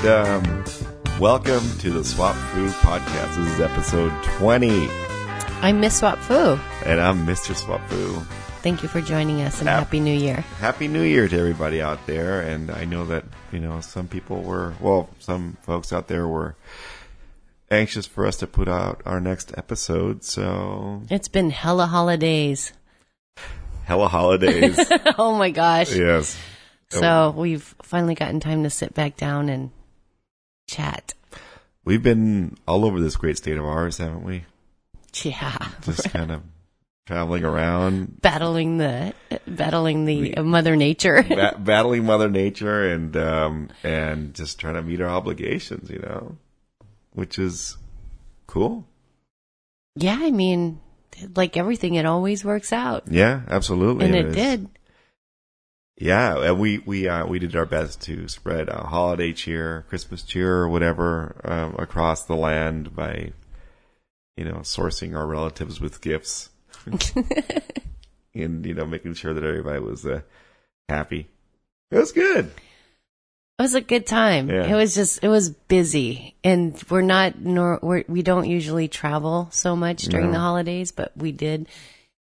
And um, welcome to the Swap Fu Podcast. This is episode 20, I'm Miss Swap Fu. and I'm Mr. Swap Fu. Thank you for joining us and Yep. Happy New Year. Happy New Year to everybody out there, and I know that, you know, some people were, well, some folks out there were anxious for us to put out our next episode, so It's been hella holidays. hella holidays. oh my gosh. yes. So we've finally gotten time to sit back down and chat. We've been all over this great state of ours, haven't we? Yeah. Just kind of traveling around, battling the battling the mother nature. ba- battling Mother Nature, and um, and just trying to meet our obligations, you know, which is cool. yeah, I mean, like everything it always works out. Yeah, absolutely, And it did. Yeah, and we we uh, we did our best to spread uh, holiday cheer, Christmas cheer, or whatever um, across the land by, you know, sourcing our relatives with gifts, and you know, making sure that everybody was uh, happy. It was good. It was a good time. Yeah. It was just it was busy, and we're not nor we're, we don't usually travel so much during No. the holidays, but we did.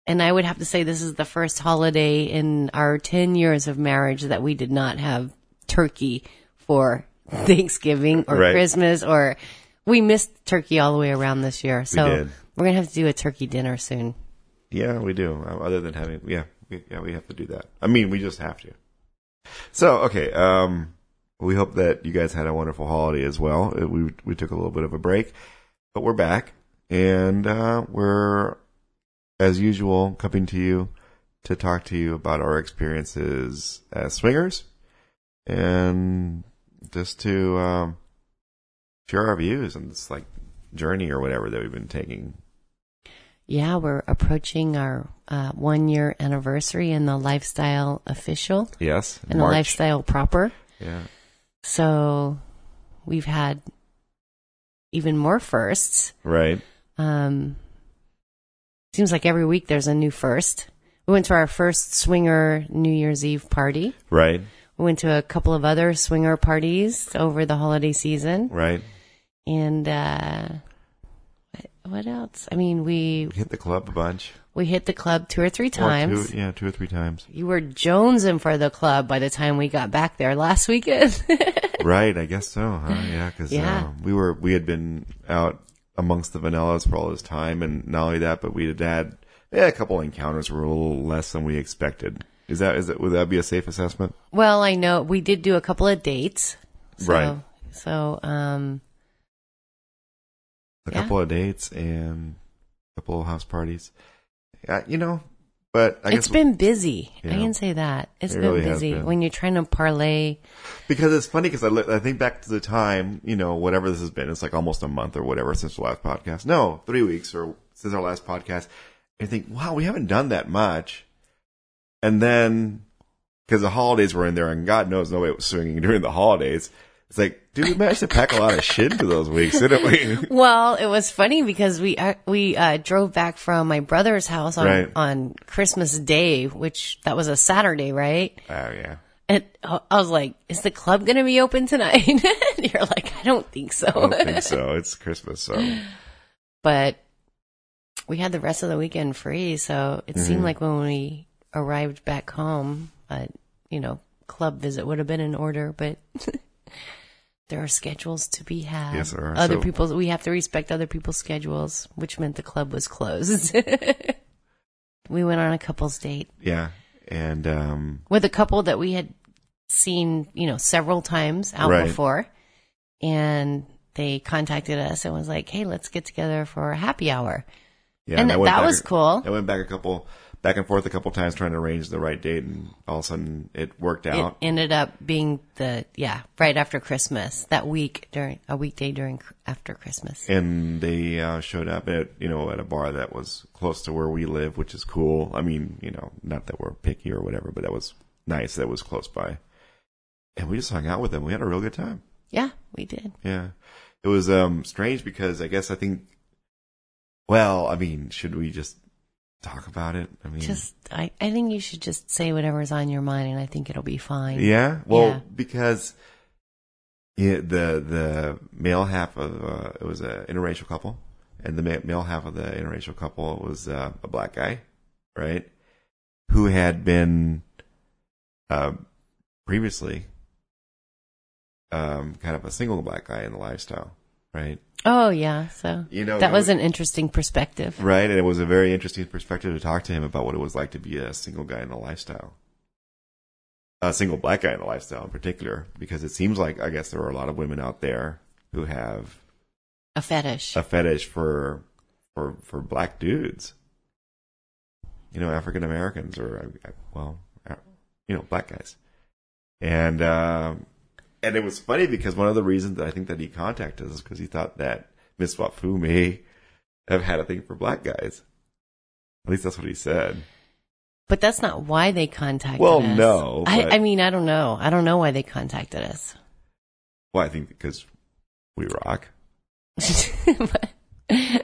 And I would have to say this is the first holiday in our ten years of marriage that we did not have turkey for Thanksgiving or Right. Christmas, or we missed turkey all the way around this year. So did. we're gonna have to do a turkey dinner soon. Yeah, we do. Uh, Other than having, yeah, we, yeah, we have to do that. I mean, we just have to. So, okay, um, we hope that you guys had a wonderful holiday as well. Uh, We we took a little bit of a break, but we're back, and uh, we're as usual coming to you to talk to you about our experiences as swingers, and just to um, share our views on this like journey or whatever that we've been taking. Yeah, we're approaching our uh, one year anniversary in the lifestyle official Yes, and the lifestyle proper. Yeah. So we've had even more firsts. Right. Um, seems like every week there's a new first. We went to our first swinger New Year's Eve party. Right. We went to a couple of other swinger parties over the holiday season. Right. And, uh, what- else? I mean, we, Hit the club a bunch. we hit the club two or three Or times. two, yeah, two or three times. You were jonesing for the club by the time we got back there last weekend. right. I guess so. Huh? Yeah. Because Yeah. uh, we were we had been out amongst the vanillas for all this time, and not only that, but we had had yeah, a couple encounters were a little less than we expected. Is that is that would that be a safe assessment? well, I know we did do a couple of dates. So, Right. So, um, A Yeah. couple of dates and a couple of house parties. Yeah, you know, but I it's been busy. I can say that. It's It been really busy been. when you're trying to parlay. Because it's funny because I, li- I think back to the time, you know, whatever this has been, it's like almost a month or whatever since the last podcast. No, three weeks or since our last podcast. And I think, wow, we haven't done that much. And then, because the holidays were in there and God knows nobody was swinging during the holidays. It's like, dude, we managed to pack a lot of shit into those weeks, didn't we? Well, it was funny because we uh, we uh, drove back from my brother's house on Right. on Christmas Day, which that was a Saturday, right? oh, yeah. And I I was like, "Is the club going to be open tonight?" And You're like, "I don't think so." I don't think so. It's Christmas, so. but we had the rest of the weekend free, so it Mm-hmm. seemed like when we arrived back home, a you know, club visit would have been in order, but there are schedules to be had. Yes, there are. Other So- people's, we have to respect other people's schedules, which meant the club was closed. we went on a couple's date Yeah. And, um, with a couple that we had seen, you know, several times out Right. before. And they contacted us and was like, Hey, let's get together for a happy hour. yeah. and I that, back was a- cool. I went back a couple, back and forth a couple times trying to arrange the right date, and all of a sudden it worked out. It ended up being the, yeah, right after Christmas, that week during, a weekday during, after Christmas. and they uh, showed up at you know at a bar that was close to where we live, which is cool. I mean, you know, not that we're picky or whatever, but that was nice. That was close by, and we just hung out with them. We had a real good time. Yeah, we did. Yeah, it was um strange because I guess I think. Well, I mean, should we just talk about it? I mean, Just, I, I think you should just say whatever's on your mind and I think it'll be fine. yeah. Well, Yeah. because Yeah, the the male half of uh, it was an interracial couple, and the ma- male half of the interracial couple was uh, a black guy, right? Who had been uh, previously um, kind of a single black guy in the lifestyle, right? Oh yeah, so You know, that it was an interesting perspective. right, and it was a very interesting perspective to talk to him about what it was like to be a single guy in the lifestyle, a single black guy in the lifestyle in particular, because it seems like I guess there are a lot of women out there who have A fetish. a fetish for for for black dudes. You know, African Americans or uh, well, uh, you know, black guys. And um and it was funny because one of the reasons that I think that he contacted us is because he thought that Miss Wafu may have had a thing for black guys. At least that's what he said. But that's not why they contacted Well, us. Well, no, I, I mean, I don't know. I don't know why they contacted us. Well, I think because we rock.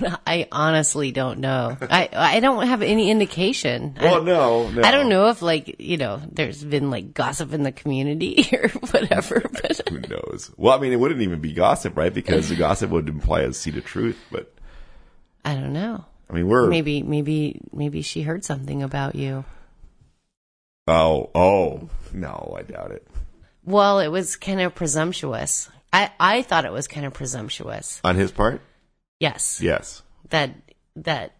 I. I honestly don't know. I I don't have any indication. I- Well, no, no. I don't know if like you know, there's been like gossip in the community or whatever. But Who knows? Well, I mean, it wouldn't even be gossip, right? Because the gossip would imply a seed of truth. But I don't know. I mean, we're Maybe maybe maybe she heard something about you. Oh, oh, no, I doubt it. Well, it was kind of presumptuous. I I thought it was kind of presumptuous. On his part, Yes. yes. that that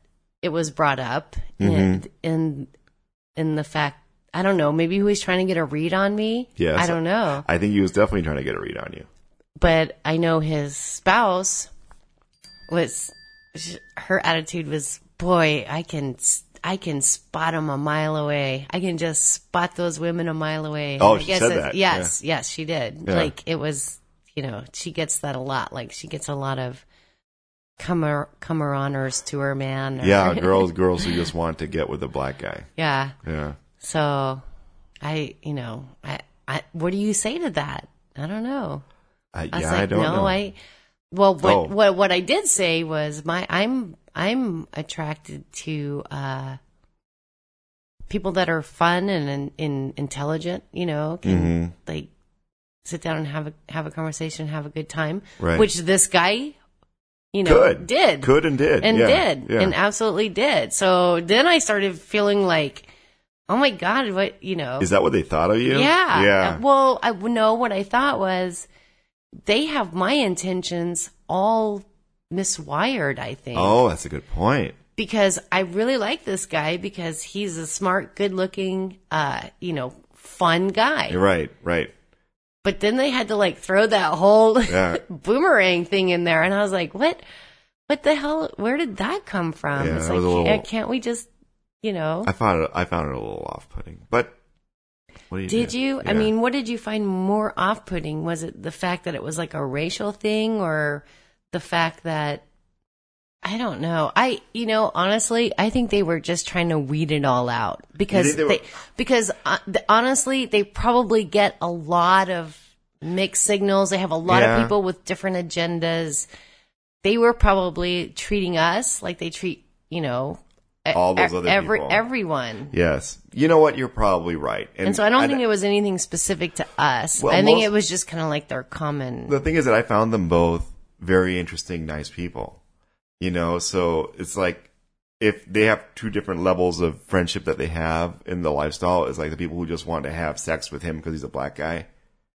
it was brought up Mm-hmm. and in in the fact I don't know maybe he was trying to get a read on me Yes. I don't know I think he was definitely trying to get a read on you. but I know his spouse was her attitude was boy I can I can spot him a mile away I can just spot those women a mile away Oh, I she said that. yes yes she did Yeah. like it was you know she gets that a lot like she gets a lot of comer to her man or- Yeah, girls, girls who just want to get with a black guy. yeah Yeah. So, I, you know, I, I, what do you say to that? I don't know. I, I yeah, like, I don't no, know. I, well, what, Oh. what, what I did say was my, I'm, I'm attracted to, uh, people that are fun and, and, and intelligent, you know, can Mm-hmm. like sit down and have a, have a conversation, have a good time, Right. which this guy, you know, Could. did Could and did. and yeah. did Yeah. and absolutely did. So then I started feeling like, oh my god, what you know? Is that what they thought of you? yeah. Yeah. Well, I know what I thought was they have my intentions all miswired. I think oh, that's a good point. because I really like this guy because he's a smart, good-looking, uh, you know, fun guy. You're right. Right. But then they had to like throw that whole Yeah. boomerang thing in there, and I was like, "What? What the hell? Where did that come from?" Yeah, it's it like, little- can't, can't we just, you know? I found it. I found it a little off-putting, but what you did do? you? I mean, what did you find more off-putting? Was it the fact that it was like a racial thing, or the fact that I don't know. I, you know, honestly, I think they were just trying to weed it all out because they they, were- because uh, th- honestly, they probably get a lot of mixed signals. They have a lot Yeah. of people with different agendas. They were probably treating us like they treat, you know, e- All those e- other every people. everyone. Yes. You know what? You're probably right. And so I don't think it was anything specific to us. Well, I think most- it was just kind of like their common. the thing is that I found them both very interesting, nice people. You know, so it's like if they have two different levels of friendship that they have in the lifestyle, it's like the people who just want to have sex with him because he's a black guy.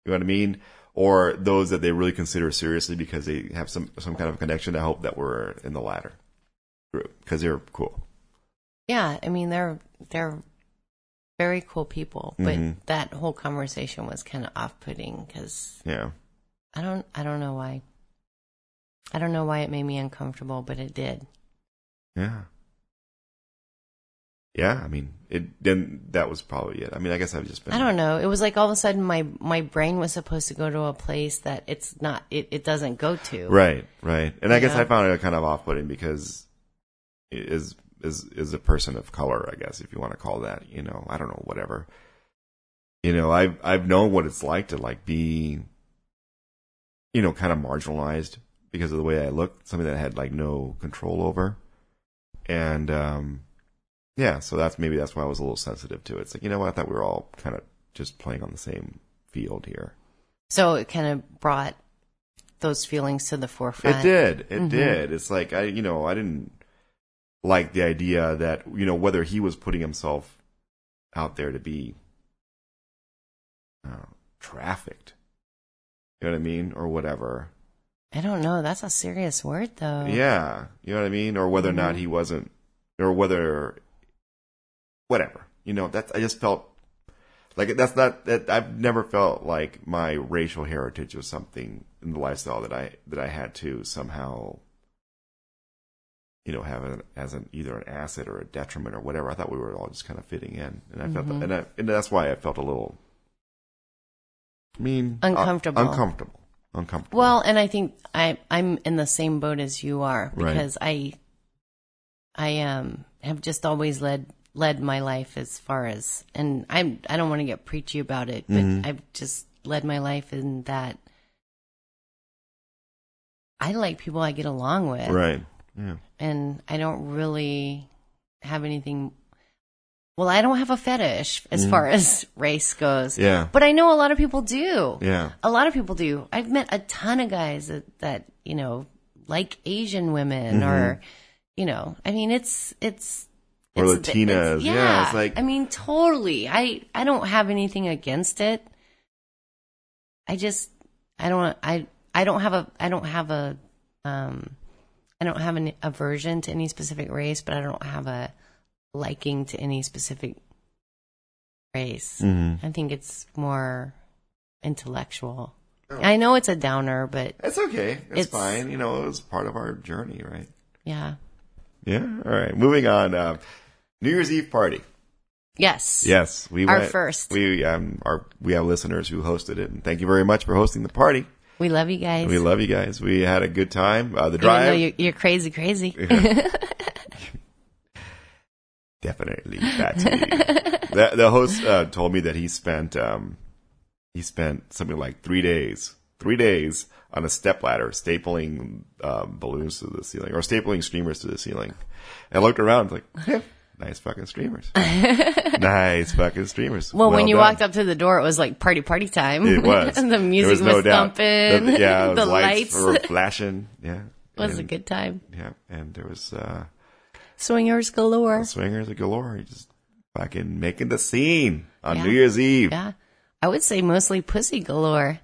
You know what I mean? Or those that they really consider seriously because they have some some kind of connection. I hope that we're in the latter group because they're cool. Yeah, I mean they're they're very cool people, but Mhm. that whole conversation was kind of off-putting because Yeah. I don't I don't know why. I don't know why it made me uncomfortable, but it did. Yeah. Yeah, I mean, it then that was probably it. I mean, I guess I've just been I don't know. It was like all of a sudden my my brain was supposed to go to a place that it's not. It, it doesn't go to. Right, right. And I guess Yeah. I found it kind of off-putting because is is is a person of color, I guess if you want to call that, you know, I don't know, whatever. You know, I've I've known what it's like to like be you know, kind of marginalized because of the way I looked, something that I had like no control over. And um yeah, so that's maybe that's why I was a little sensitive to it. It's like, you know what, I thought we were all kind of just playing on the same field here. So it kind of brought those feelings to the forefront. It did. It did. It's like I, you know, I didn't like the idea that you know whether he was putting himself out there to be uh, trafficked. You know what I mean, or whatever. I don't know. That's a serious word, though. Yeah, you know what I mean, or whether or not he wasn't, or whether, whatever. You know, that I just felt like that's not that I've never felt like my racial heritage was something in the lifestyle that I that I had to somehow, you know, have it as an either an asset or a detriment or whatever. I thought we were all just kind of fitting in, and I felt, and, I, and that's why I felt a little, I mean, uh, Uncomfortable. Uncomfortable. Well, and I think I I'm in the same boat as you are Right. because I I um have just always led led my life as far as and I'm I don't want to get preachy about it, but Mm-hmm. I've just led my life in that I like people I get along with. right, yeah, And I don't really have anything well, I don't have a fetish as far as race goes. Mm-hmm. Yeah. But I know a lot of people do. yeah, A lot of people do. I've met a ton of guys that, that you know, like Asian women or, you know, I mean, it's, it's, Or it's- Latinas. it's- Yeah, it's like- I mean, totally. I, I don't have anything against it. I just, I don't, I, I don't have a, I don't have a, um, I don't have an aversion to any specific race, but I don't have a liking to any specific race. Mhm. I think it's more intellectual. I know it's a downer, but It's okay. It's, It's- fine. You know, it was part of our journey, right? yeah. Yeah. All right. Moving on. Uh, New Year's Eve party. Yes. Yes, we Our went- first. We um our we have listeners who hosted it, and thank you very much for hosting the party. We love you guys. We love you guys. We had a good time. Uh, the Even drive, you're, you're crazy, crazy. definitely that's me. the, the host uh, told me that he spent um he spent something like three days, three days on a step ladder, stapling um, balloons to the ceiling or stapling streamers to the ceiling. And I looked around, like, "Heh, nice fucking streamers, nice fucking streamers. Well, when you done. walked up to the door, it was like party, party time. It was. the music was, no thumping. The- yeah, the lights, lights. were flashing. Yeah, It was a good time. Yeah, and there was uh, Swingers galore. swingers galore. Just fucking making the scene on Yeah. New Year's Eve. Yeah. I would say mostly pussy galore.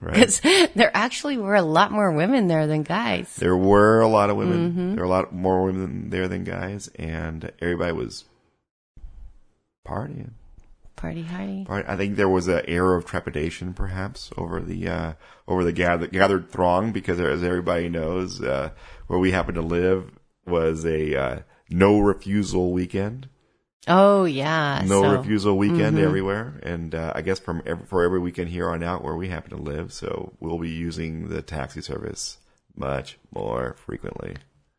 Right. Because there actually were a lot more women there than guys. There were a lot of women. Mm-hmm. There were a lot more women there than guys, and everybody was partying. Party hardy. Party- I think there was an air of trepidation, perhaps, over the uh, over the gathered, gathered throng, because as everybody knows, uh, where we happen to live was a uh, no refusal weekend. Oh, yeah. no so- refusal weekend Mm-hmm. everywhere, and uh, I guess from every, for every weekend here on out where we happen to live. So we'll be using the taxi service much more frequently.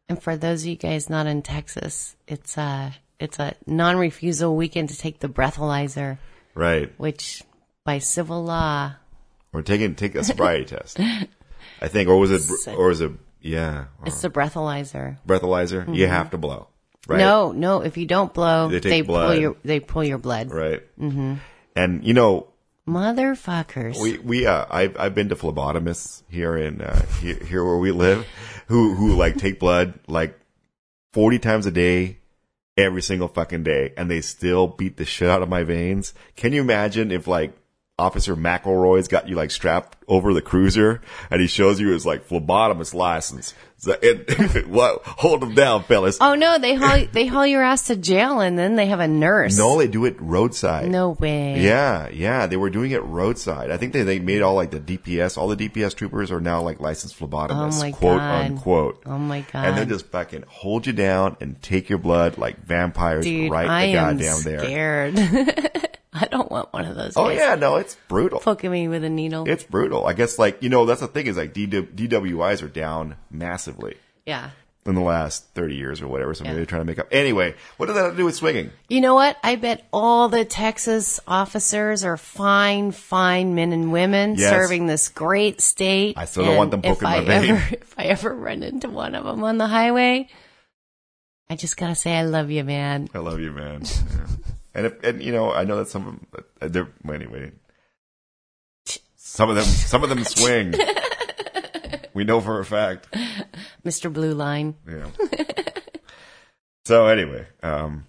And for those of you guys not in Texas, it's a, it's a non-refusal weekend to take the breathalyzer, Right. which by civil law, Or taking take a sobriety test. I think, or was it, or was it, yeah, it's the breathalyzer. breathalyzer. You have to blow. Right. No, no, if you don't blow, They they, pull your, they pull your blood. Right. Mm-hmm. And you know, Motherfuckers. we we uh, I've I've been to phlebotomists here in uh, here, here where we live, who who like take blood like forty times a day, every single fucking day, and they still beat the shit out of my veins. Can you imagine if like Officer McElroy's got you like strapped over the cruiser, and he shows you his like phlebotomist license? So, what? Hold him down, fellas. oh no, they haul, they haul your ass to jail and then they have a nurse. No, they do it roadside. No way. Yeah, yeah, they were doing it roadside. I think they, they made all like the DPS, all the DPS troopers are now like licensed phlebotomists, Oh my quote God. unquote. Oh my god. And they just fucking hold you down and take your blood like vampires Dude, right I the am goddamn there. scared. I don't want one of those. Oh guys yeah, no, it's brutal. poking me with a needle. It's brutal. I guess like, you know, that's the thing is like DWIs are down massively yeah. in the last 30 years or whatever. So Yeah. they're trying to make up. Anyway, what does that have to do with swinging? You know what? I bet all the Texas officers are fine, fine men and women Yes. serving this great state. I still don't want them poking my I vein. Ever, if I ever run into one of them on the highway, I just gotta say I love you, man. I love you, man. Yeah. And if, and you know, I know that some of them, uh, anyway. Some of them, some of them swing. we know for a fact. Mr. Blue Line. Yeah. so anyway, um,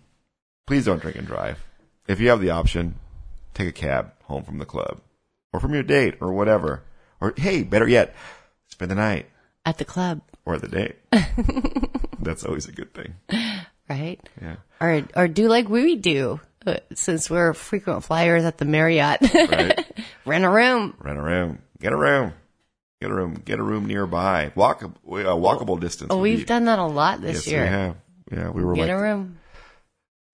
please don't drink and drive. If you have the option, take a cab home from the club or from your date or whatever. Or hey, better yet, spend the night At the club, or the date. That's always a good thing. right? Yeah. Or or do like we do, uh, since we're frequent flyers at the Marriott. Right. Rent a room. Rent a room. Get a room. Get a room. Get a room nearby. Walk uh, walkable distance. Oh, we've be- done that a lot this yes, year. we have. Yeah, we were Get like a room.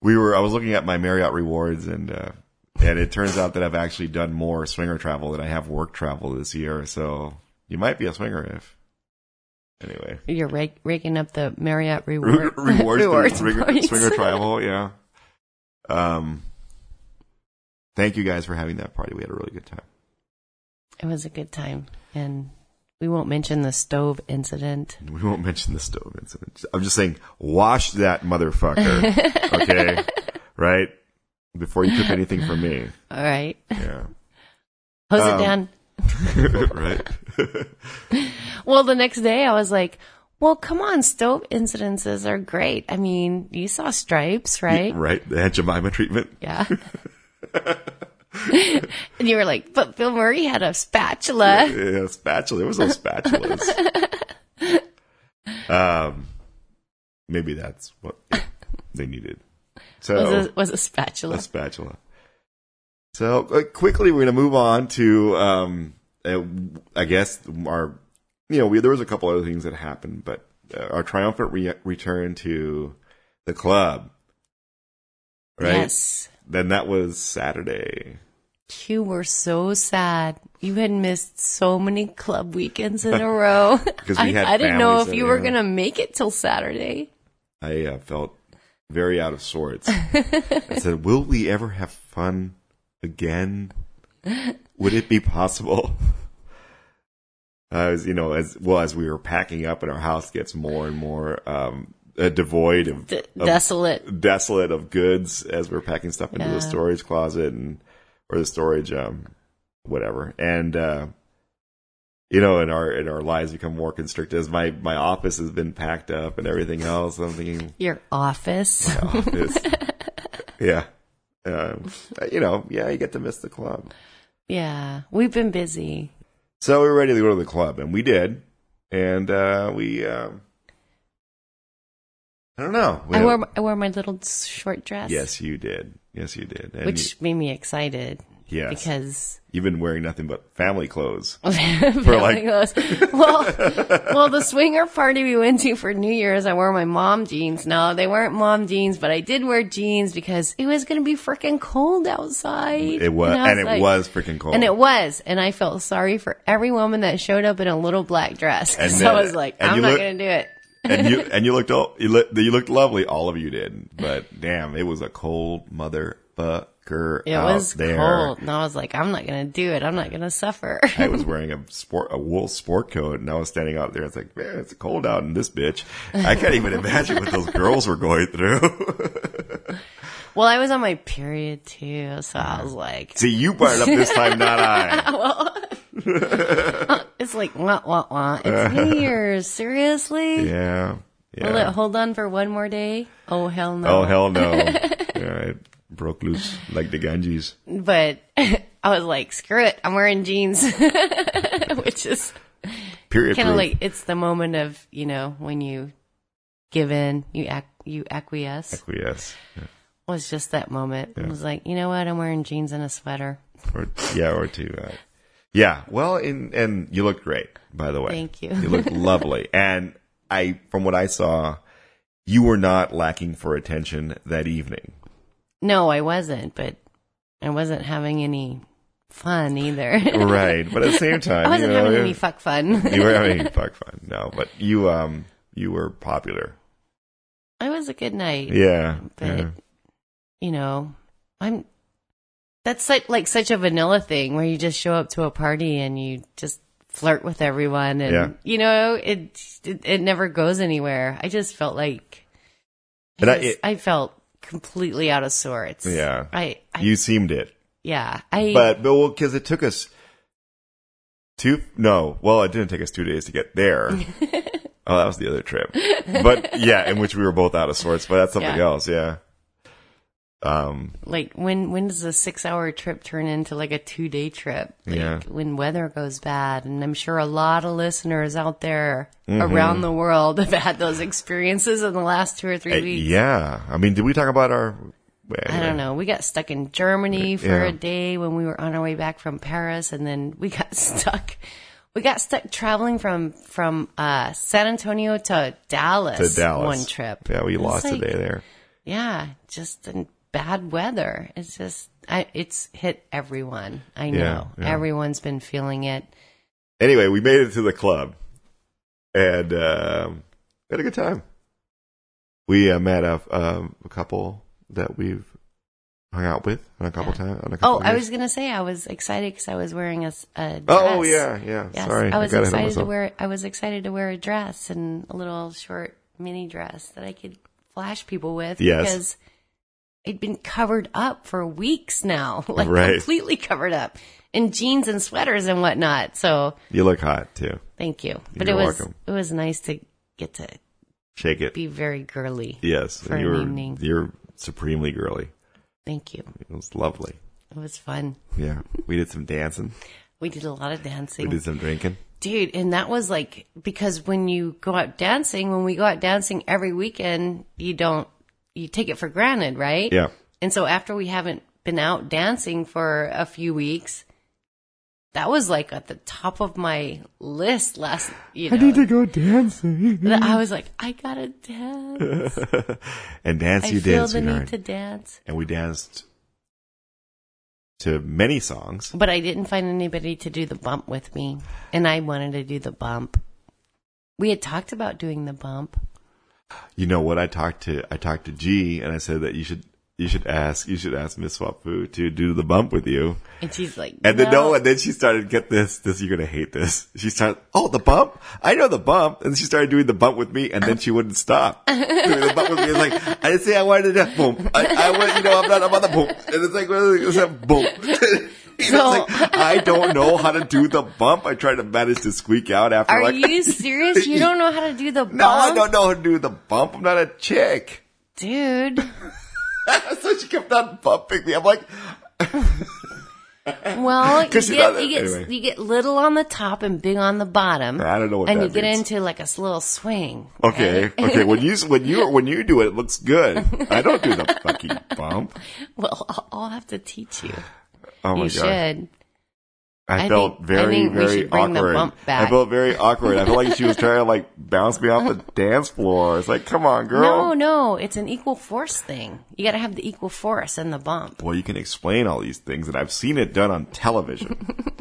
we were. I was looking at my Marriott rewards and. uh and it turns out that I've actually done more swinger travel than I have work travel this year. So you might be a swinger if. Anyway, You're rake, raking up the Marriott Re- reward. rewards, rewards swinger, swinger travel. Yeah. Um. Thank you guys for having that party. We had a really good time. It was a good time, and we won't mention the stove incident. We won't mention the stove incident. I'm just saying, wash that motherfucker. Okay, right before you cook anything for me. All right, Yeah. hose Um, it down. right. Well, the next day I was like, "Well, come on, stove incidences are great. I mean, you saw stripes, right? right. The Aunt Jemima treatment. Yeah." and you were like, "But Bill Murray had a spatula." Yeah, spatula. There was those spatulas. um, maybe that's what they needed. So Was a, was a spatula. a spatula. So uh, quickly, we're going to move on to, um, uh, I guess our, you know, we, there was a couple other things that happened, but uh, our triumphant re- return to the club, right? Yes. Then that was Saturday. You were so sad. You had missed so many club weekends in a row. 'Cause we I, had I didn't know if you were going to make it till Saturday. I uh, felt very out of sorts. I said, "Will we ever have fun again? Would it be possible?" I was, you know, as well as we were packing up, and our house gets more and more um, uh, devoid of, D- of desolate. desolate of goods as we're packing stuff into Yeah. the storage closet and or the storage um whatever and uh you know and our and our lives become more constricted as my my office has been packed up and everything else i'm thinking Your office. office yeah um, you know yeah you get to miss the club Yeah. We've been busy. So we were ready to go to the club and we did and uh we um i don't know We I wore, I wore my little short dress. yes you did yes you did and Which made me excited. Yes. Because You've been wearing nothing but family clothes. for like- well, well, the swinger party we went to for New Year's, I wore my mom jeans. No, they weren't mom jeans, but I did wear jeans because it was going to be freaking cold outside. It was, I and it like- was freaking cold. And it was, and I felt sorry for every woman that showed up in a little black dress. And so then- I was like, I'm not look- going to do it. and you and you looked all, you, look, you looked lovely. All of you did, but damn, it was a cold motherfucker It was there. cold, and I was like, I'm not going to do it. I'm not going to suffer. I was wearing a sport, a wool sport coat, and I was standing out there. It's like, man, it's cold out in this bitch. I can't even imagine what those girls were going through. well, I was on my period too, so I was like, See, you brought it up this time, not I. well, it's like, wah, wah, wah. It's New Year's. Seriously? Yeah, Will it hold on for one more day? Oh, hell no. Oh hell no! yeah, broke loose like the Ganges. But I was like, screw it. I'm wearing jeans. Which is Period. kind of like, it's the moment of, you know, when you give in, you ac- you acquiesce. yes. Yeah. was just that moment. It was like, you know what? I'm wearing jeans and a sweater. or yeah, or two. Uh, yeah, well, and and you look great, by the way. Thank you. You look lovely, and I, from what I saw, you were not lacking for attention that evening. No, I wasn't, but I wasn't having any fun either. right, but at the same time, I wasn't you know, having any fuck fun. you were having fuck fun. No, but you um you were popular. I was a good night. Yeah, but yeah. you know, I'm. That's such, like such a vanilla thing where you just show up to a party and you just flirt with everyone, and Yeah. you know, it, it it never goes anywhere. I just felt like, I, it- I felt completely out of sorts. Yeah. I, I you seemed it. yeah, I but but well, because it took us Two? No. Well, it didn't take us two days to get there. oh, that was the other trip. But yeah, in which we were both out of sorts. But that's something Yeah. else. Yeah. Um. Like when when does a six hour trip turn into like a two day trip? Like Yeah. when weather goes bad. And I'm sure a lot of listeners out there Mm-hmm. around the world have had those experiences in the last two or three uh, weeks. yeah. I mean, did we talk about our? I don't know. We got stuck in Germany for Yeah. a day when we were on our way back from Paris, and then we got stuck. We got stuck traveling from from uh, San Antonio to Dallas. To Dallas. one trip. Yeah, we lost like- a day there. Yeah, just bad weather. It's just I, it's hit everyone. I know Yeah, yeah. everyone's been feeling it. Anyway, we made it to the club, and um, we had a good time. We uh, met a, um, a couple that we've hung out with on a couple times. A couple Oh, I was gonna say I was excited because I was wearing a, a dress. Oh yeah, yeah. Yes, Sorry, I was of excited to wear. I was excited to wear a dress and a little short mini dress that I could flash people with Yes. because it'd been covered up for weeks now, like Right. completely covered up in jeans and sweaters and whatnot. So You look hot too. thank you, but You're it was welcome. it was nice to get to Shake it. be very girly. yes, for you an were evening. you're supremely girly. Thank you. It was lovely. It was fun. Yeah, we did some dancing. We did a lot of dancing. We did some drinking. Dude, and that was like because when you go out dancing, when we go out dancing every weekend, you don't you take it for granted, right? Yeah. And so after we haven't been out dancing for a few weeks, that was like at the top of my list last you know. I need to go dancing. I was like, I gotta dance. and dance, I you feel dance, the sweetheart. need to dance. and we danced to many songs. But I didn't find anybody to do the bump with me. And I wanted to do the bump. We had talked about doing the bump. You know what? I talked to I talked to G, and I said that you should you should ask you should ask Miss Swap Fu to do the bump with you. And she's like, And then no, and then she started get this this you're gonna hate this. She started oh the bump I know the bump, and she started doing the bump with me, and then she wouldn't stop doing the bump with me. It's like I didn't say I wanted to do boom. I, I went you know I'm not I'm on the boom, and it's like it's a boom. Know, like, I don't know how to do the bump. I tried to manage to squeak out after Are like you serious? You don't know how to do the bump? No, I don't know how to do the bump. I'm not a chick. Dude. so she kept on bumping me. I'm like, Well, you get, not- you, get, anyway. you get little on the top and big on the bottom. I don't know what And you get into like a little swing. okay, right? okay. When you when you when you do it, it looks good. I don't do the fucking bump. Well, I'll- I'll have to teach you. Oh my you god. should. I, I felt think- I very, think we very should bring the awkward. bump I felt very awkward. I felt like she was trying to like bounce me off the dance floor. It's like, come on, girl. No, no, it's an equal force thing. You got to have the equal force and the bump. Well, you can explain all these things, and I've seen it done on television.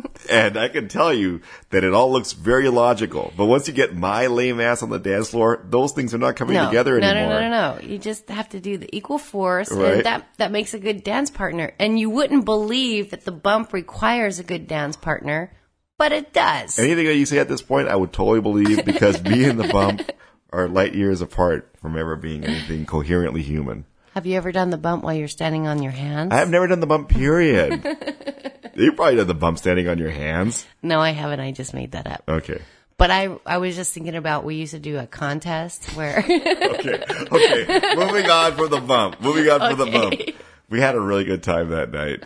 and I can tell you that it all looks very logical. But once you get my lame ass on the dance floor, those things are not coming No, together no, anymore. no, no, no, no. You just have to do the equal force, Right. and that that makes a good dance partner. And you wouldn't believe that the bump requires a good dance partner, but it does. Anything that you say at this point, I would totally believe because me and the bump are light years apart from ever being anything coherently human. Have you ever done the bump while you're standing on your hands? I have never done the bump, period. you probably done the bump standing on your hands. no, I haven't. I just made that up. Okay. But I I was just thinking about we used to do a contest where Okay. Okay. Moving on for the bump. Moving on from the bump. Okay. We had a really good time that night.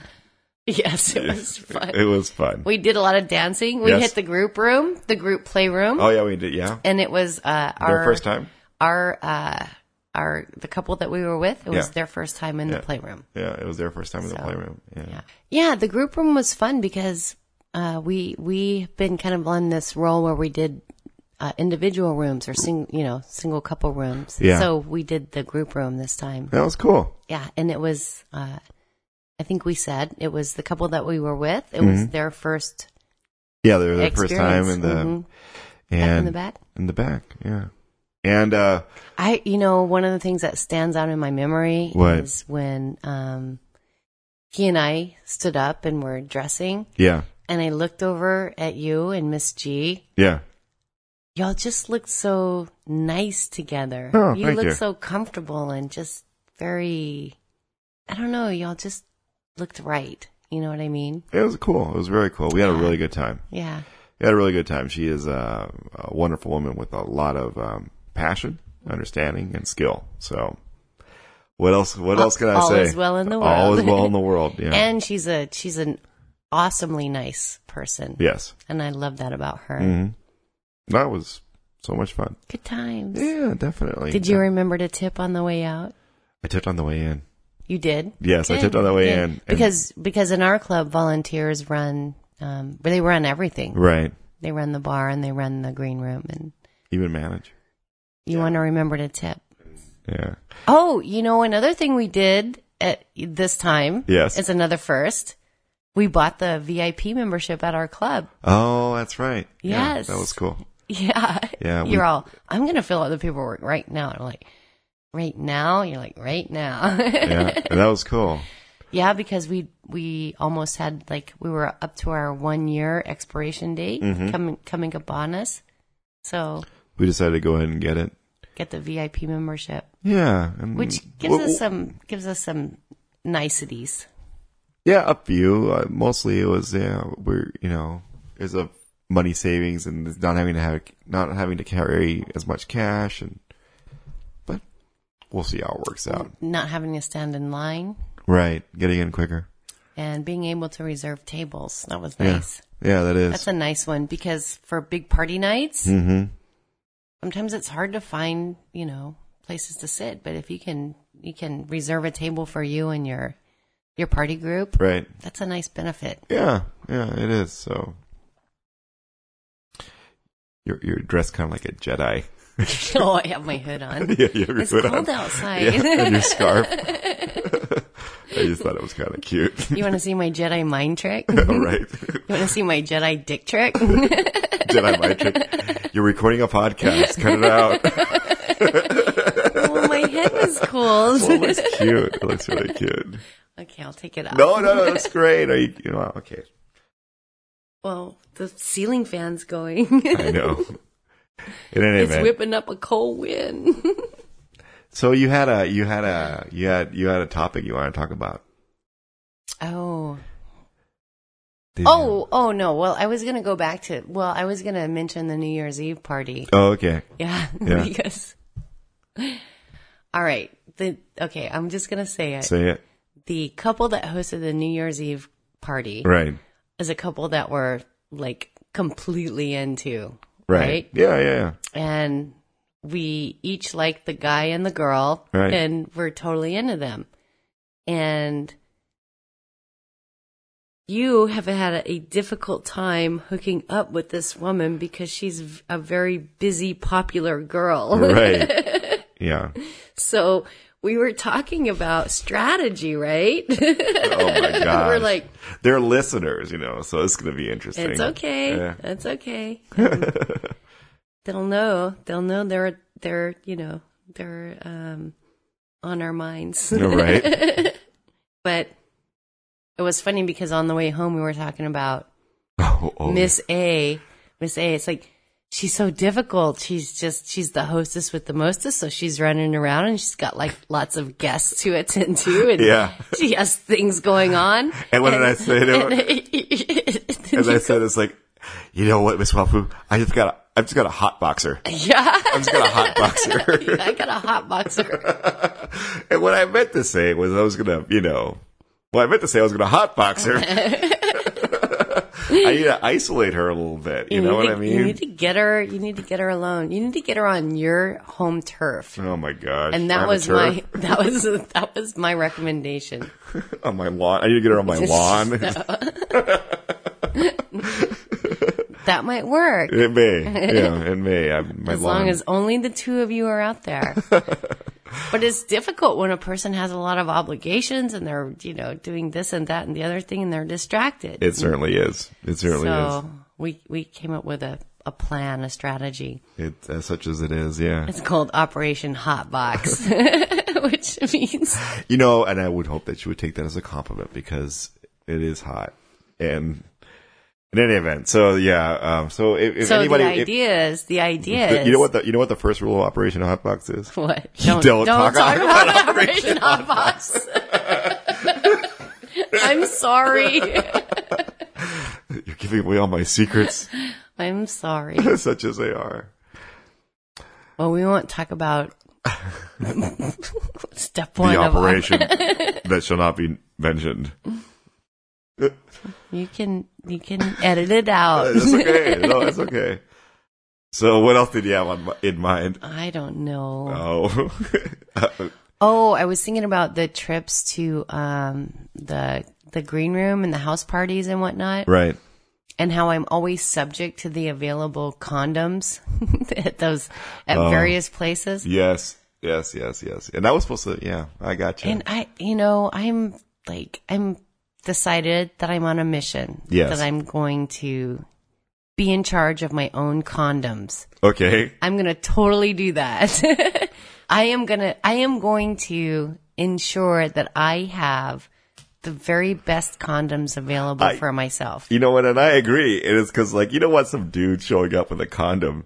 yes, it was fun. It was fun. We did a lot of dancing. We Yes. hit the group room, the group playroom, Oh yeah, we did. Yeah. and it was uh, our Their first time. our uh, our the couple that we were with. It was Yeah. their first time in Yeah. the playroom. Yeah, it was their first time in the playroom. Yeah. Yeah, yeah. The group room was fun because uh, we we've been kind of on this role where we did uh, individual rooms or sing you know single couple rooms. Yeah. So we did the group room this time. That was cool. Yeah, and it was. Uh, I think we said it was the couple that we were with. It was their first Yeah, they were their Mm-hmm. first time in the Mhm. and in the back. in the back. Yeah. And uh I, you know, one of the things that stands out in my memory What? is when um, he and I stood up and were dressing, yeah. and I looked over at you and Miss G. Yeah. Y'all just looked so nice together. Oh, you thank looked you. so comfortable and just very, I don't know, y'all just looked right. You know what I mean? It was cool. It was very cool. We had a really good time. Yeah. we had a really good time. She is a, a wonderful woman with a lot of um, passion, understanding, and skill. So, what else? What else can I all say? is well in the world. All is well in the world. Yeah. And she's a she's an awesomely nice person. yes. And I love that about her. hmm That was so much fun. Good times. Yeah, definitely. Did you remember to tip on the way out? I tipped on the way in. You did. Yes, I tipped on the way good. in. because because in our club, volunteers run. Um, they run everything. right. They run the bar and they run the green room, and Even manage. You want to remember to tip. Yeah. Oh, you know another thing we did at this time. Yes. it's another first. We bought the VIP membership at our club. Oh, that's right. Yeah, Yes. that was cool. Yeah. Yeah, we- You're all, I'm going to fill out the paperwork right now. And I'm like, right now? You're like, right now. Yeah, and that was cool. yeah, because we, we almost had like, we were up to our one year expiration date Mm-hmm. coming, coming upon us. So We decided to go ahead and get it. get the VIP membership, Yeah, and which gives well, us some, gives us some niceties. yeah, a few. Uh, mostly it was yeah, we're you know, there's a money savings and not having to have not having to carry as much cash and, but we'll see how it works out. Not having to stand in line Right, getting in quicker. and being able to reserve tables. That was Yeah, nice. yeah, that is. That's a nice one because for big party nights, mm-hmm. Sometimes it's hard to find, you know, places to sit. But if you can, you can reserve a table for you and your your party group. Right. That's a nice benefit. Yeah, yeah, it is. So you're you're dressed kind of like a Jedi. oh, I have my hood on. yeah, you have your It's hood cold on. outside. Yeah, and your scarf. I just thought it was kind of cute. you want to see my Jedi mind trick? All you want to see my Jedi dick trick? Jedi mind trick. You're recording a podcast. Cut it out. oh, my head was cold. Well, it looks cute. It looks really cute. okay, I'll take it off. No, no, no, that's great. Are you, you know, okay. Well, the ceiling fan's going. I know. In any it's event, whipping up a cold wind. So you had a, you had a, you had, you had a topic you want to talk about. oh. Did oh, you? Oh, oh no. Well, I was going to go back to, well, I was going to mention the New Year's Eve party. Oh, okay. Yeah. Yeah. because, all right. The, okay. I'm just going to say it. Say it. the couple that hosted the New Year's Eve party Right. is a couple that were like completely into. Right. Right. Yeah, yeah, yeah. And we each liked the guy and the girl Right. and we're totally into them. And you have had a, a difficult time hooking up with this woman because she's a very busy, popular girl. Right. yeah. so we were talking about strategy, right? Oh my god. we're like, they're listeners, you know, so it's going to be interesting. It's okay. Yeah. It's okay. Um, They'll know. They'll know they're they're you know they're um on our minds. right. but it was funny because on the way home we were talking about Oh, oh, Miss A. Miss A. It's like she's so difficult. She's just she's the hostess with the mostest, so she's running around and she's got like lots of guests to attend to, and Yeah. she has things going on. And what did I say to her? And, As I said, it's like, you know what, Miss Wafu? I just got a, I just got a hot boxer. yeah. I just got a hot boxer. yeah, I got a hot boxer. and what I meant to say was I was gonna, you know, well, I meant to say I was gonna hot boxer. I need to isolate her a little bit. You, know what to, I mean? You need to get her. You need to get her alone. You need to get her on your home turf. oh my gosh! And that was my that was that was my recommendation. on my lawn. I need to get her on my lawn. That might work it may, yeah, it may. I, my as lawn. long as only the two of you are out there. but it's difficult when a person has a lot of obligations and they're you know doing this and that and the other thing and they're distracted. it certainly is. It certainly is. so we we came up with a a plan, a strategy. It as such as it is. Yeah. It's called Operation Hotbox, which means You know, and I would hope that you would take that as a compliment because it is hot. And in any event, so yeah, um, so if, if so. anybody, the if- is the idea the- you know what the you know what the first rule of Operation Hotbox is? What? You don't talk talk about about Operation Hotbox. I'm sorry. You're giving away all my secrets. I'm sorry. such as they are. Well, we won't talk about step one the of operation that shall not be mentioned. You can you can edit it out. That's okay. No, that's okay. So, what else did you have on, in mind? I don't know. Oh, Oh, I was thinking about the trips to um the the green room and the house parties and whatnot, right. and how I'm always subject to the available condoms at those at Oh. various places. Yes, yes, yes, yes. And that was supposed to. Yeah, I got you. And I, you know, I'm like, I'm decided that I'm on a mission. Yes. That I'm going to be in charge of my own condoms. okay. I'm going to totally do that. I am going to, I am going to ensure that I have the very best condoms available I- for myself. You know what? And I agree. It is because, like, you don't want some dude showing up with a condom,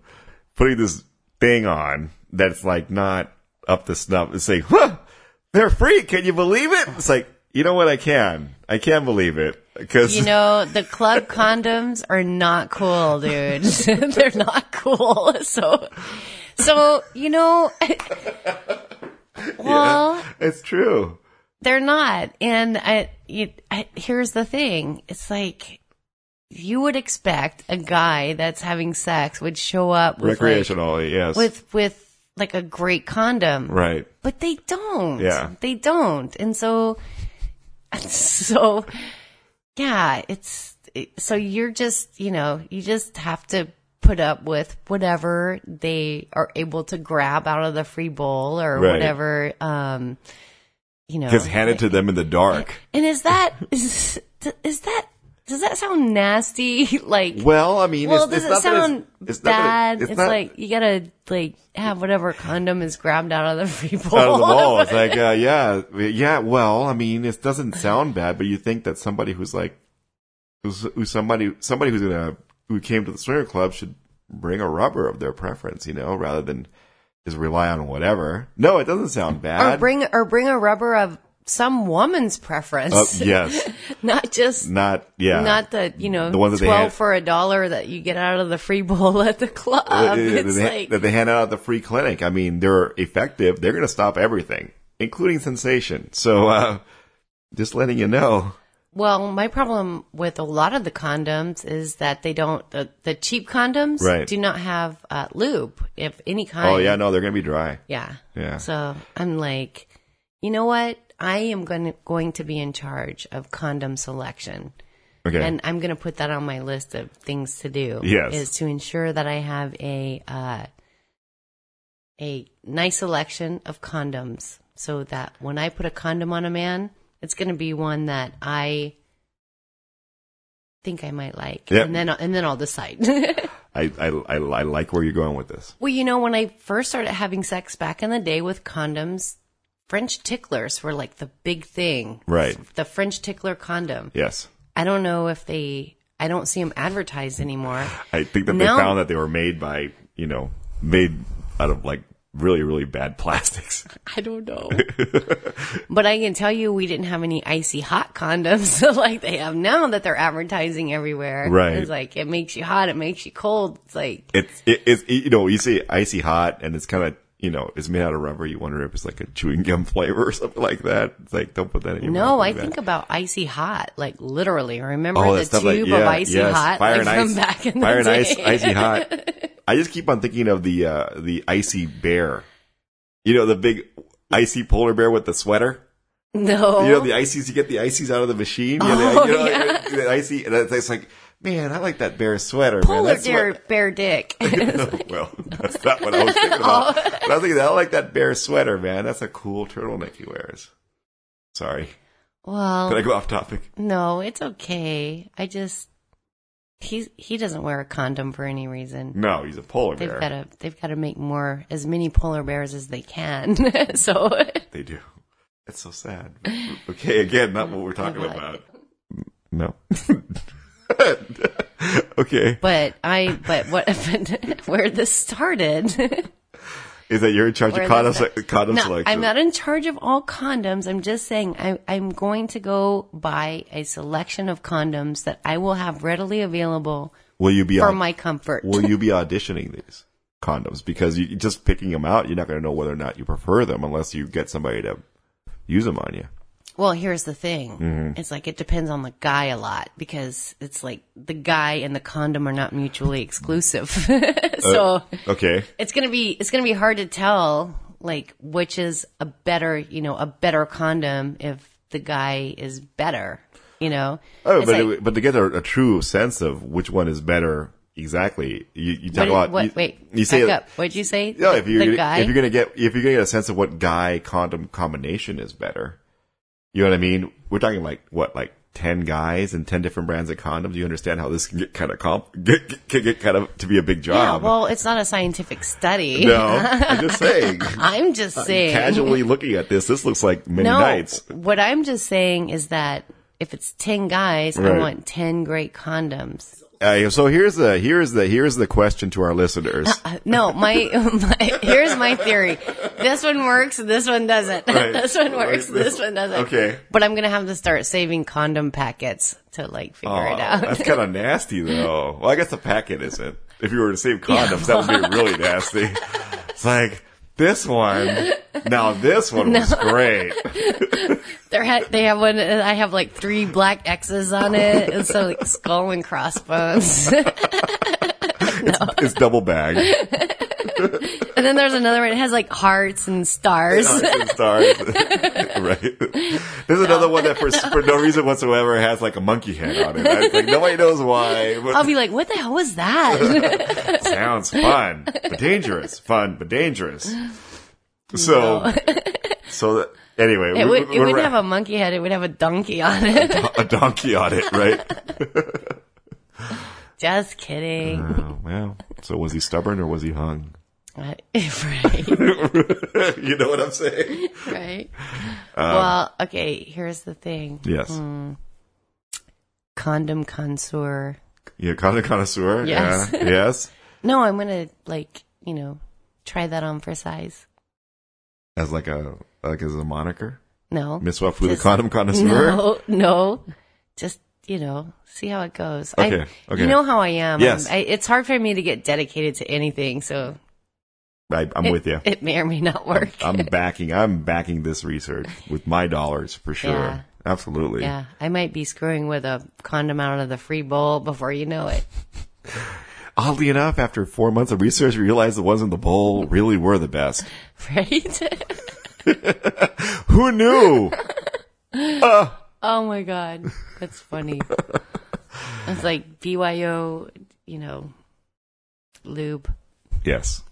putting this thing on that's like not up to snuff and saying, huh, they're free. Can you believe it? It's like, you know what? I can. I can't believe it. Because, You know, the club condoms are not cool, dude. They're not cool. So, so, you know, well, it's true. they're not. And I, you, I, here's the thing. It's like, you would expect a guy that's having sex would show up with like, Recreationally, yes. with, with like a great condom. right. But they don't. Yeah. They don't. And so, so, yeah, it's, so you're just, you know, you just have to put up with whatever they are able to grab out of the free bowl or Right. whatever, um, you know. Just hand it to them in the dark. And is that, is, is that, does that sound nasty? like, Well, I mean, well, it's, does it's it it's- sound it's not that bad? it- it's not like you gotta like have whatever condom is grabbed out of the free bowl. out of the ball. It's like, uh, yeah, yeah. Well, I mean, it doesn't sound bad, but you think that somebody who's like, who's, who's somebody, somebody who's gonna, who came to the swinger club should bring a rubber of their preference, you know, rather than just rely on whatever. No, it doesn't sound bad. or bring or bring a rubber of some woman's preference. Uh, yes, not just not yeah, not the you know The ones that twelve had- for a dollar that you get out of the free bowl at the club. that, it's they, like that they hand out at the free clinic. I mean, they're effective. They're gonna stop everything, including sensation. So, uh, just letting you know. well, my problem with a lot of the condoms is that they don't the, the cheap condoms Right. do not have uh, lube if any kind. Oh yeah, no, they're gonna be dry. Yeah. Yeah. So I'm like, you know what? I am going to, going to be in charge of condom selection. Okay. And I'm going to put that on my list of things to do. Yes. Is to ensure that I have a, uh, a nice selection of condoms so that when I put a condom on a man, it's going to be one that I think I might like. Yep. And then, and then I'll decide. I, I, I, I like where you're going with this. Well, you know, when I first started having sex back in the day with condoms, French ticklers were like the big thing. Right. The French tickler condom. Yes. I don't know if they, I don't see them advertised anymore. I think that Now- they found that they were made by, you know, made out of like really, really bad plastics. I don't know. but I can tell you we didn't have any icy hot condoms like they have now that they're advertising everywhere. Right. It's like, it makes you hot, it makes you cold. It's like, It's, it, it's, you know, you see icy hot and it's kind of, you know, it's made out of rubber. You wonder if it's like a chewing gum flavor or something like that. It's like, don't put that in your no, mouth No, I like that. think about icy hot, like literally. Remember Oh, the tube like, of icy yes. hot Fire like and from ice, back in fire the and day? ice, icy hot. I just keep on thinking of the, uh, the icy bear. You know, the big icy polar bear with the sweater. No. You know the ices. You get the ices out of the machine. Yeah, Oh, the, you know, yeah. the icy. And it's like, man, I like that bear sweater. man. polar That's bear, what- bear dick. well, that's not what I was thinking about. Oh. But I was thinking, I like that bear sweater, man. That's a cool turtleneck he wears. Sorry, did I go off topic? no, it's okay. I just he's he doesn't wear a condom for any reason. No, he's a polar They've bear. got to they've got to make more as many polar bears as they can. so They do. It's so sad. Okay, again, not what we're talking about. No. okay, but I but what where this started is that you're in charge of Where condom, se- condom No, selection? I'm not in charge of all condoms. I'm just saying I, I'm going to go buy a selection of condoms that I will have readily available Will you be for on, my comfort. will you be auditioning these condoms? Because you just picking them out, you're not going to know whether or not you prefer them unless you get somebody to use them on you. Well, here's the thing. Mm-hmm. It's like it depends on the guy a lot because it's like the guy and the condom are not mutually exclusive. so Okay. it's gonna be it's gonna be hard to tell like which is a better you know a better condom if the guy is better. You know. Oh, It's but like- it, but to get a, a true sense of which one is better, exactly. You, you talk what, about. what- you, wait, you say back up. What'd you say? No, if you're the gonna, guy. if you're gonna get if you're gonna get a sense of what guy condom combination is better, you know what I mean. We're talking like what, like ten guys and ten different brands of condoms. You understand how this can get kind of comp, get, get, can get kind of to be a big job. yeah, well, it's not a scientific study. no, I'm just saying. I'm just saying. Casually looking at this, this looks like many no, nights. what I'm just saying is that if it's 10 guys, I want 10 great condoms. Uh, so here's the here's the here's the question to our listeners. No, my, my here's my theory. This one works, this one doesn't. Right. this one works, Right. this one doesn't. Okay. But I'm gonna have to start saving condom packets to like figure Oh, it out. that's kind of nasty, though. Well, I guess the packet isn't. If you were to save condoms, that would be really nasty. It's like this one. Now this one was great. They're ha- they have one. Uh, I have like three black X's on it, and so like skull and crossbones. It's double bag. and then there's another one. It has like hearts and stars. Stars and stars. right. There's another one that for for no reason whatsoever has like a monkey head on it. It's like nobody knows why. I'll be like, what the hell was that? sounds fun, but dangerous. Fun, but dangerous. So, so that, anyway, it would, it wouldn't ra- have a monkey head. It would have a donkey on it. a donkey on it, right? Just kidding. Oh, well, so was he stubborn or was he hung? right. you know what I'm saying? Right. Um, well, okay, here's the thing. Yes. Hmm. Condom connoisseur. Yeah, condom connoisseur. Yes. Yeah. Yes. No, I'm gonna like, you know, try that on for size. As like a like as a moniker, No. Miss Swap Fu the Just- condom connoisseur. No, no. Just, you know, see how it goes. Okay, I, okay. You know how I am. Yes. I'm- it's hard for me to get dedicated to anything, so I, I'm it, with you. it may or may not work. I'm backing. I'm backing this research with my dollars for sure. Yeah. Absolutely. yeah, I might be screwing with a condom out of the free bowl before you know it. Oddly enough, after four months of research, we realized the ones in the bowl really were the best. Right? Who knew? oh my god, that's funny. It's like BYO, you know, lube. Yes.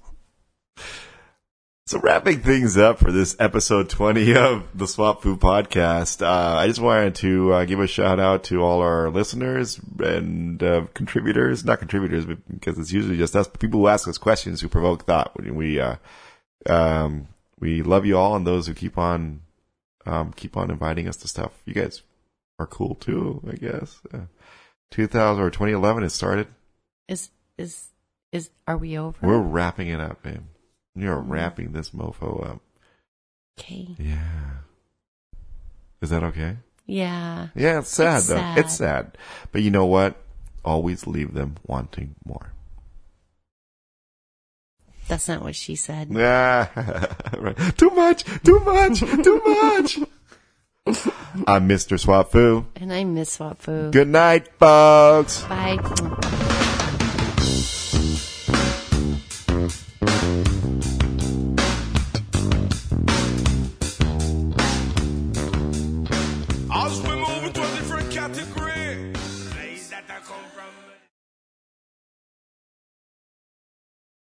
So wrapping things up for this episode 20 of the Swap Fu Podcast, uh, I just wanted to uh, give a shout out to all our listeners and uh, contributors, not contributors, but because it's usually just us, people who ask us questions, who provoke thought. We, uh, um, we love you all and those who keep on, um, keep on inviting us to stuff. You guys are cool too, I guess. Uh, 2000 or 2011 has started. Is is is are we over? We're wrapping it up, man. You're wrapping this mofo up. okay. Yeah. Is that okay? Yeah. Yeah, it's sad It's though. sad. It's sad. But you know what? Always leave them wanting more. That's not what she said. Yeah. right. Too much, too much, too much. I'm Mr. Swap Fu. And I'm miss Swap Fu. Good night, folks. Bye.